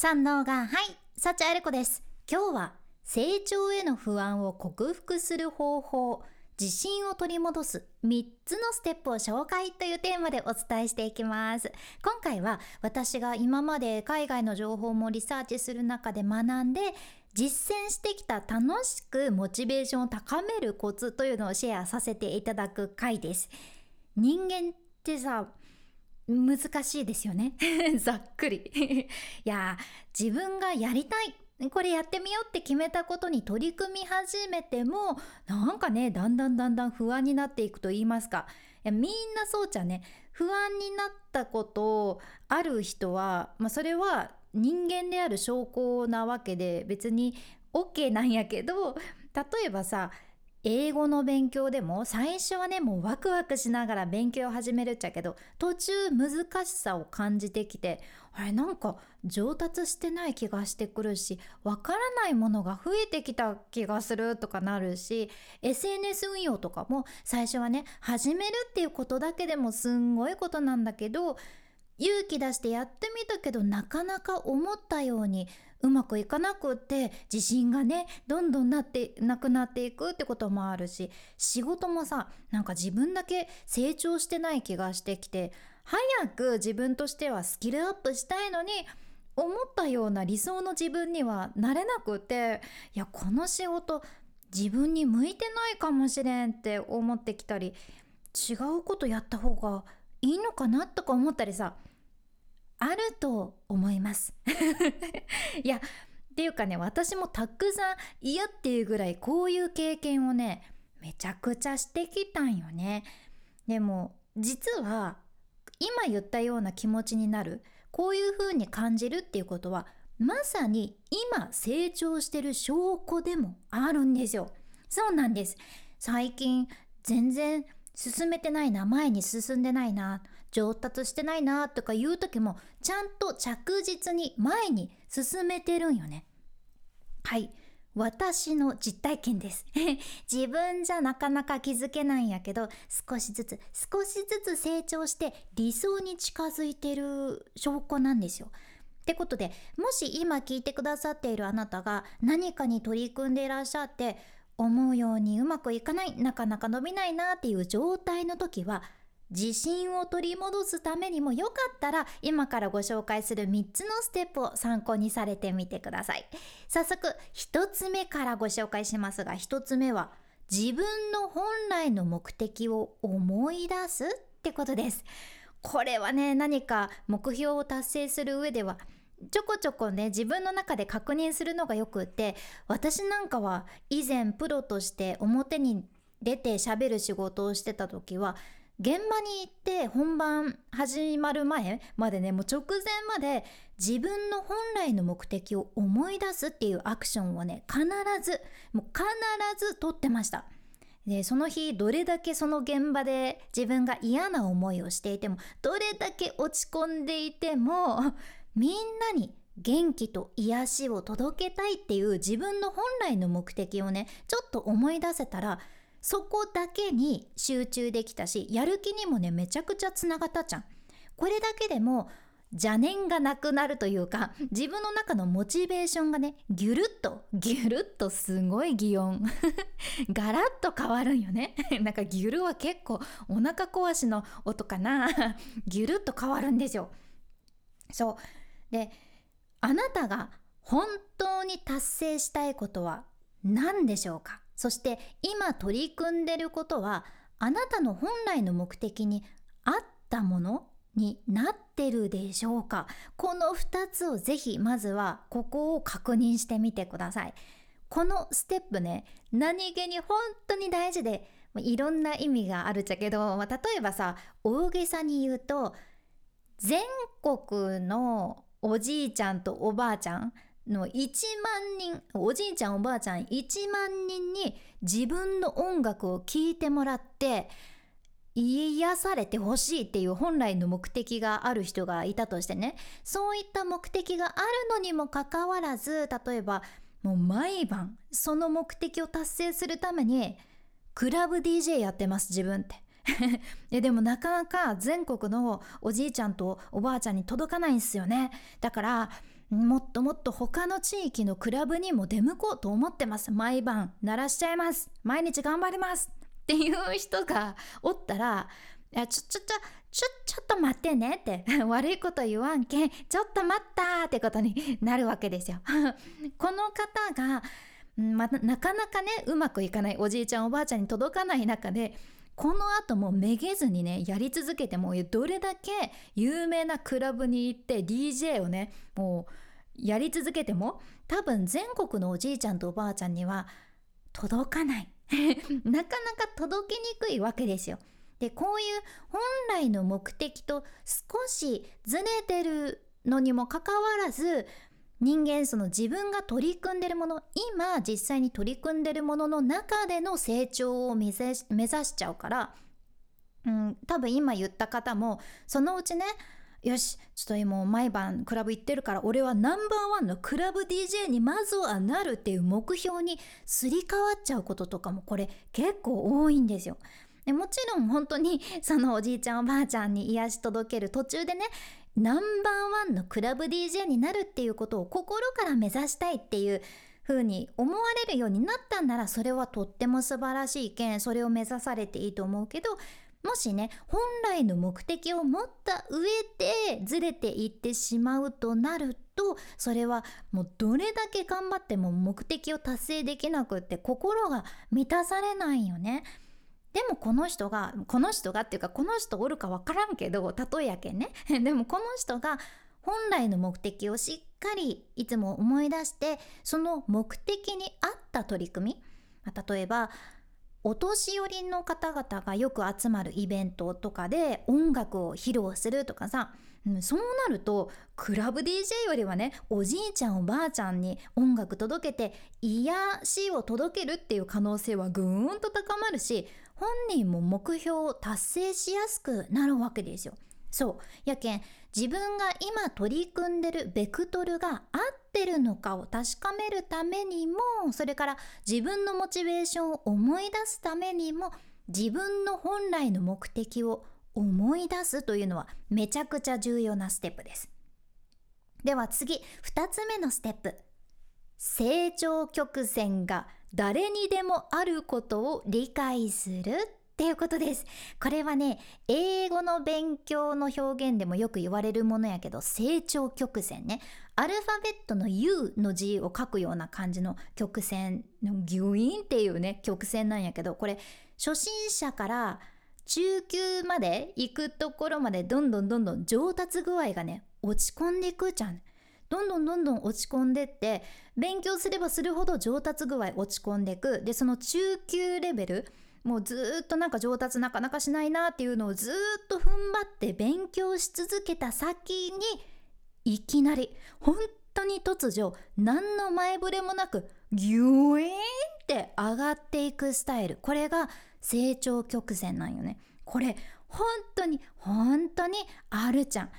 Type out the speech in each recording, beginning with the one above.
三能がはい幸あれ子です今日は成長への不安を克服する方法。自信を取り戻す3つのステップを紹介というテーマでお伝えしていきます。今回は私が今まで海外の情報もリサーチする中で学んで実践してきた楽しくモチベーションを高めるコツというのをシェアさせていただく回です人間ってさ難しいですよね。ざっくり。いや自分がやりたい。これやってみようって決めたことに取り組み始めてもなんかねだんだんだんだん不安になっていくと言いますか。みんなそうじゃね。不安になったことある人は、まあ、それは人間である証拠なわけで別に OK なんやけど例えばさ英語の勉強でも最初はねもうワクワクしながら勉強を始めるっちゃけど途中難しさを感じてきてあれなんか上達してない気がしてくるしわからないものが増えてきた気がするとかなるし SNS 運用とかも最初はね始めるっていうことだけでもすんごいことなんだけど勇気出してやってみたけどなかなか思ったようにうまくいかなくって自信がねどんどんなってなくなっていくってこともあるし仕事もさなんか自分だけ成長してない気がしてきて早く自分としてはスキルアップしたいのに思ったような理想の自分にはなれなくていやこの仕事自分に向いてないかもしれんって思ってきたり違うことやった方がいいのかなとか思ったりさあると思います。いやっていうかね私もたくさん嫌っていうぐらいこういう経験をねめちゃくちゃしてきたんよね。でも実は今言ったような気持ちになるこういう風に感じるっていうことはまさに今成長してる証拠でもあるんですよ。そうなんです。最近全然進めてないな前に進んでないな上達してないなとかいう時もちゃんと着実に前に進めてるんよね。はい。私の実体験です。自分じゃなかなか気づけないんやけど少しずつ少しずつ成長して理想に近づいてる証拠なんですよ。ってことでもし今聞いてくださっているあなたが何かに取り組んでいらっしゃって思うようにうまくいかないなかなか伸びないなっていう状態の時は自信を取り戻すためにもよかったら今からご紹介する3つのステップを参考にされてみてください早速1つ目からご紹介しますが1つ目は自分の本来の目的を思い出すってことです。これはね何か目標を達成する上ではちょこちょこね自分の中で確認するのがよくって私なんかは以前プロとして表に出て喋る仕事をしてた時は現場に行って本番始まる前までねもう直前まで自分の本来の目的を思い出すっていうアクションをね必ずもう必ず取ってました。でその日どれだけその現場で自分が嫌な思いをしていてもどれだけ落ち込んでいてもみんなに元気と癒しを届けたいっていう自分の本来の目的をねちょっと思い出せたらそこだけに集中できたしやる気にもねめちゃくちゃつながったじゃん。これだけでも邪念がなくなるというか自分の中のモチベーションがねギュルッとギュルッとすごい擬音。ガラッと変わるんよね。なんかギュルは結構お腹壊しの音かな。ギュルッと変わるんですよ。そう。であなたが本当に達成したいことは何でしょうか？そして今取り組んでることはあなたの本来の目的に合ったものになってるでしょうか？この2つをぜひまずはここを確認してみてください。このステップね何気に本当に大事でいろんな意味があるっちゃけど、まあ、例えばさ大げさに言うと全国のおじいちゃんとおばあちゃんの1万人おじいちゃんおばあちゃん1万人に自分の音楽を聴いてもらって癒されてほしいっていう本来の目的がある人がいたとしてね。そういった目的があるのにもかかわらず例えばもう毎晩その目的を達成するためにクラブ DJ やってます自分って。でもなかなか全国のおじいちゃんとおばあちゃんに届かないんですよね。だからもっともっと他の地域のクラブにも出向こうと思ってます。毎晩鳴らしちゃいます。毎日頑張ります。っていう人がおったらいやちょちょちょちょちょっと待ってね。って 悪いこと言わんけんちょっと待ったってことになるわけですよ。この方が、ま、なかなかねうまくいかないおじいちゃんおばあちゃんに届かない中でこの後もめげずにねやり続けてもどれだけ有名なクラブに行って DJ をねもうやり続けても多分全国のおじいちゃんとおばあちゃんには届かない なかなか届きにくいわけですよ。でこういう本来の目的と少しずれてるのにもかかわらず人間その自分が取り組んでるもの今実際に取り組んでるものの中での成長を目指しちゃうから、うん、多分今言った方もそのうちねよしちょっと今毎晩クラブ行ってるから俺はナンバーワンのクラブ DJ にまずはなるっていう目標にすり替わっちゃうこととかもこれ結構多いんですよ。でもちろん本当にそのおじいちゃんおばあちゃんに癒し届ける途中でねナンバーワンのクラブ DJ になるっていうことを心から目指したいっていう風に思われるようになったんならそれはとっても素晴らしい件それを目指されていいと思うけどもしね本来の目的を持った上でずれていってしまうとなるとそれはもうどれだけ頑張っても目的を達成できなくって心が満たされないよね。でもこの人がこの人がっていうかこの人おるか分からんけど例えやけんね。でもこの人が本来の目的をしっかりいつも思い出してその目的に合った取り組み例えばお年寄りの方々がよく集まるイベントとかで音楽を披露するとかさ、うん、そうなるとクラブ DJ よりはねおじいちゃんおばあちゃんに音楽届けて癒しを届けるっていう可能性はぐーんと高まるし本人も目標を達成しやすくなるわけですよ。そうやけん自分が今取り組んでるベクトルが合ってるのかを確かめるためにもそれから自分のモチベーションを思い出すためにも自分の本来の目的を思い出すというのはめちゃくちゃ重要なステップです。では次2つ目のステップ成長曲線が誰にでもあることを理解するっていうことです。これはね、英語の勉強の表現でもよく言われるものやけど、成長曲線ね。アルファベットの U の字を書くような感じの曲線の、ギュインっていうね、曲線なんやけど、これ、初心者から中級まで行くところまでどんどんどんどん上達具合がね、落ち込んでいくじゃん。どんどんどんどん落ち込んでって勉強すればするほど上達具合落ち込んでいく。でその中級レベルもうずっとなんか上達なかなかしないなっていうのをずっと踏ん張って勉強し続けた先にいきなり本当に突如何の前触れもなくギュイーンって上がっていくスタイル。これが成長曲線なんよね。これ本当に本当にあるちゃん。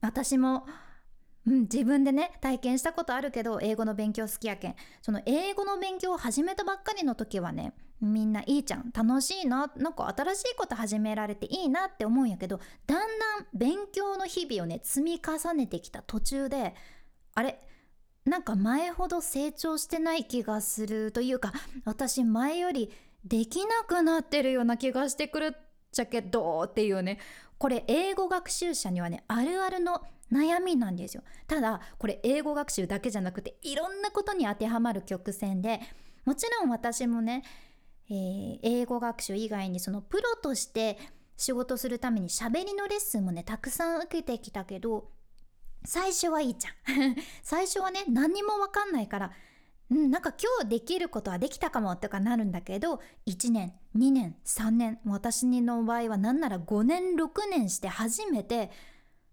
私もうん、自分でね体験したことあるけど英語の勉強好きやけん。その英語の勉強を始めたばっかりの時はねみんないいじゃん。楽しいななんか新しいこと始められていいなって思うんやけどだんだん勉強の日々をね積み重ねてきた途中であれ？なんか前ほど成長してない気がするというか私前よりできなくなってるような気がしてくるっちゃけどっていうね。これ英語学習者にはねあるあるの悩みなんですよ。ただこれ英語学習だけじゃなくていろんなことに当てはまる曲線でもちろん私もね、えー、英語学習以外にそのプロとして仕事するために喋りのレッスンもねたくさん受けてきたけど最初はいいじゃん。最初はね何にも分かんないからうん、なんか今日できることはできたかもとかなるんだけど1年2年3年私の場合は何なら5年6年して初めて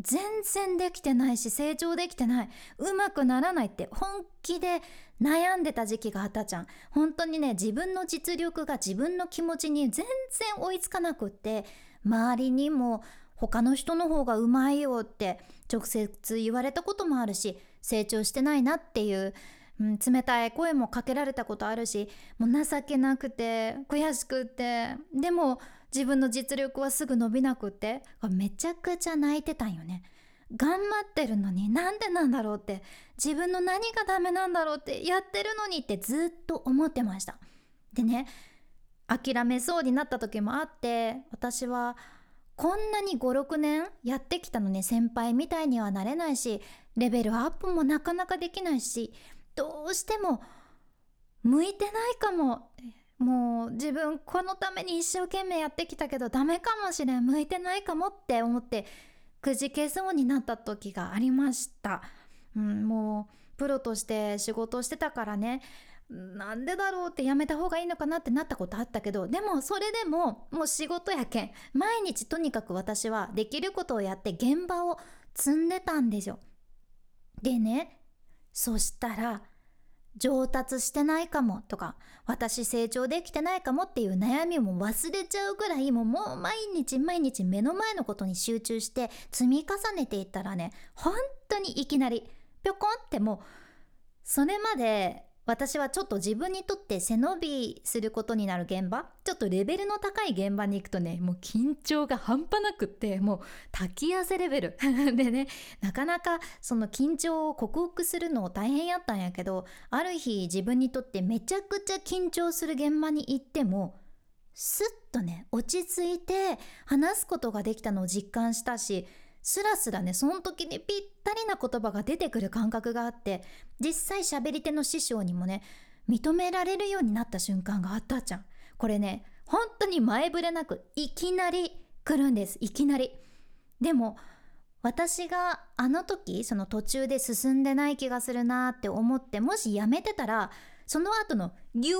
全然できてないし成長できてない。うまくならないって本気で悩んでた時期があったじゃん。本当にね自分の実力が自分の気持ちに全然追いつかなくって周りにも他の人の方がうまいよって直接言われたこともあるし成長してないなっていう、うん、冷たい声もかけられたことあるしもう情けなくて悔しくってでも自分の実力はすぐ伸びなくってめちゃくちゃ泣いてたんよね。頑張ってるのになんでなんだろうって自分の何がダメなんだろうってやってるのにってずっと思ってました。でね諦めそうになった時もあって私はこんなに56年やってきたのに先輩みたいにはなれないしレベルアップもなかなかできないしどうしても向いてないかももう自分このために一生懸命やってきたけどダメかもしれん。向いてないかもって思ってくじけそうになった時がありました、うん、もうプロとして仕事をしてたからね。なんでだろうってやめた方がいいのかなってなったことあったけどでもそれでももう仕事やけん毎日とにかく私はできることをやって現場を積んでたんですよ。でねそしたら上達してないかもとか私成長できてないかもっていう悩みも忘れちゃうぐらいもう毎日毎日目の前のことに集中して積み重ねていったらね本当にいきなりぴょこんってもうそれまで私はちょっと自分にとって背伸びすることになる現場ちょっとレベルの高い現場に行くとねもう緊張が半端なくってもう滝汗レベル。でねなかなかその緊張を克服するの大変やったんやけどある日自分にとってめちゃくちゃ緊張する現場に行ってもスッとね落ち着いて話すことができたのを実感したしスラスラねその時にぴったりな言葉が出てくる感覚があって実際喋り手の師匠にもね認められるようになった瞬間があったじゃん。これね本当に前触れなくいきなり来るんです。いきなり。でも私があの時その途中で進んでない気がするなって思ってもしやめてたらその後のギュイ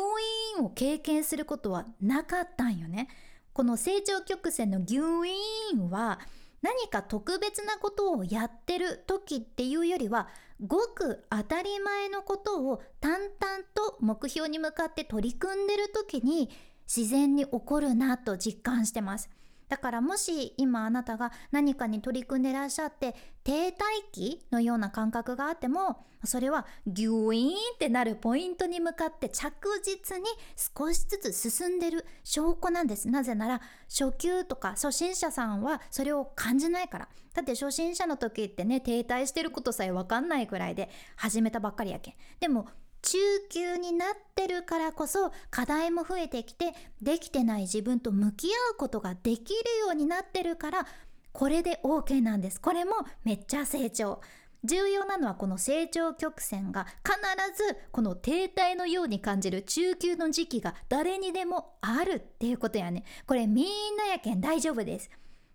ーンを経験することはなかったんよね。この成長曲線のギュイーンは何か特別なことをやってる時っていうよりはごく当たり前のことを淡々と目標に向かって取り組んでる時に自然に起こるなと実感してます。だからもし今あなたが何かに取り組んでらっしゃって停滞期のような感覚があってもそれはギュイーンってなるポイントに向かって着実に少しずつ進んでる証拠なんです。なぜなら初級とか初心者さんはそれを感じないから。だって初心者の時ってね停滞してることさえ分かんないくらいで始めたばっかりやけん。でも中級になってるからこそ課題も増えてきてできてない自分と向き合うことができるようになってるからこれで OK なんです。これもめっちゃ成長。重要なのはこの成長曲線が必ずこの停滞のように感じる中級の時期が誰にでもあるっていうことやね。これみんなやけん大丈夫です。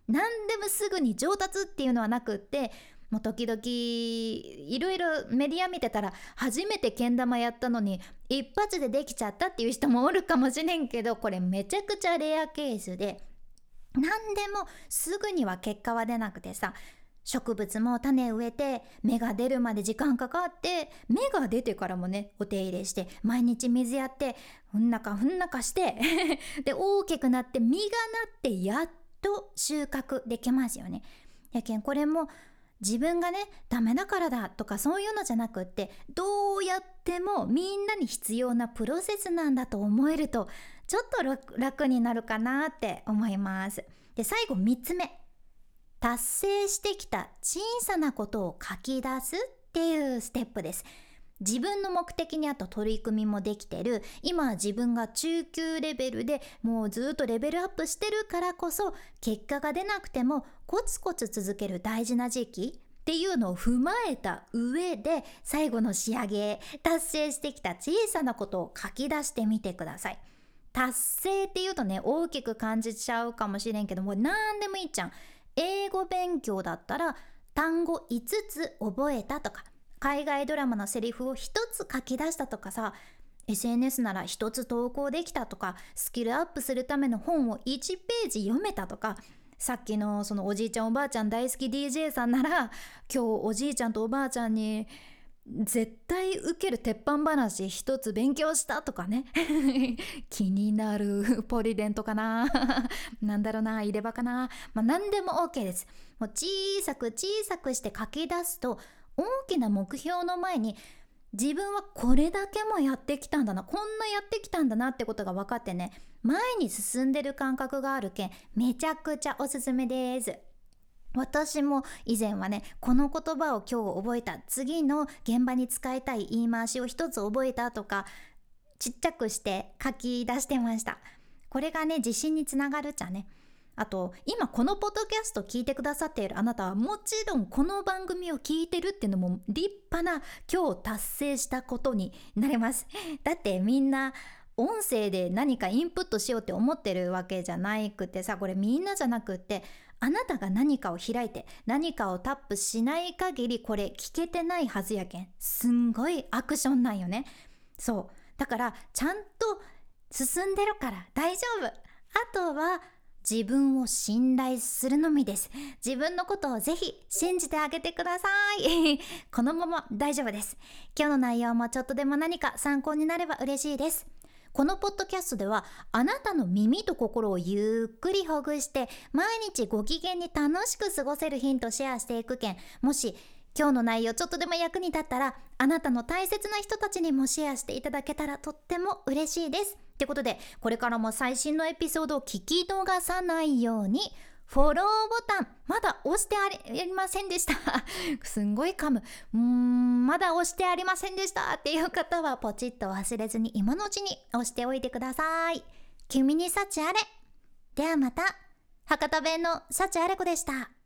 何でもすぐに上達っていうのはなくってもう時々いろいろメディア見てたら初めてけん玉やったのに一発でできちゃったっていう人もおるかもしれんけどこれめちゃくちゃレアケースで何でもすぐには結果は出なくてさ植物も種植えて芽が出るまで時間かかって芽が出てからもねお手入れして毎日水やってふんなかふんなかして で大きくなって実がなってやっと収穫できますよね。やけんこれも自分がねダメだからだとかそういうのじゃなくってどうやってもみんなに必要なプロセスなんだと思えるとちょっと楽になるかなって思います。で最後3つ目達成してきた小さなことを書き出すっていうステップです。自分の目的に合った取り組みもできてる今自分が中級レベルでもうずっとレベルアップしてるからこそ結果が出なくてもコツコツ続ける大事な時期っていうのを踏まえた上で最後の仕上げ達成してきた小さなことを書き出してみてください。達成っていうとね大きく感じちゃうかもしれんけども何でもいいじゃん。英語勉強だったら単語5つ覚えたとか海外ドラマのセリフを一つ書き出したとかさ SNS なら一つ投稿できたとかスキルアップするための本を1ページ読めたとかさっきのそのおじいちゃんおばあちゃん大好き DJ さんなら今日おじいちゃんとおばあちゃんに絶対受ける鉄板話一つ勉強したとかね。気になるポリデントかな。なんだろうな入れ歯かな。まあ何でも OK です。もう小さく小さくして書き出すと大きな目標の前に自分はこれだけもやってきたんだなこんなやってきたんだなってことが分かってね前に進んでる感覚があるけんめちゃくちゃおすすめです。私も以前はねこの言葉を今日覚えた。次の現場に使いたい言い回しを一つ覚えたとかちっちゃくして書き出してました。これがね自信につながるっちゃね。あと今このポッドキャスト聞いてくださっているあなたはもちろんこの番組を聞いてるっていうのも立派な今日達成したことになります。だってみんな音声で何かインプットしようって思ってるわけじゃなくてさこれみんなじゃなくってあなたが何かを開いて何かをタップしない限りこれ聞けてないはずやけん。すんごいアクションなんよね。そう。だからちゃんと進んでるから大丈夫。あとは自分を信頼するのみです。自分のことをぜひ信じてあげてください。このまま大丈夫です。今日の内容もちょっとでも何か参考になれば嬉しいです。このポッドキャストではあなたの耳と心をゆっくりほぐして毎日ご機嫌に楽しく過ごせるヒントシェアしていくけんもし今日の内容ちょっとでも役に立ったらあなたの大切な人たちにもシェアしていただけたらとっても嬉しいです。ってことでこれからも最新のエピソードを聞き逃さないようにフォローボタンまだ押してありませんでした。すんごい噛む。んまだ押してありませんでした。っていう方はポチッと忘れずに今のうちに押しておいてください。君に幸あれ。ではまた。博多弁の幸あれ子でした。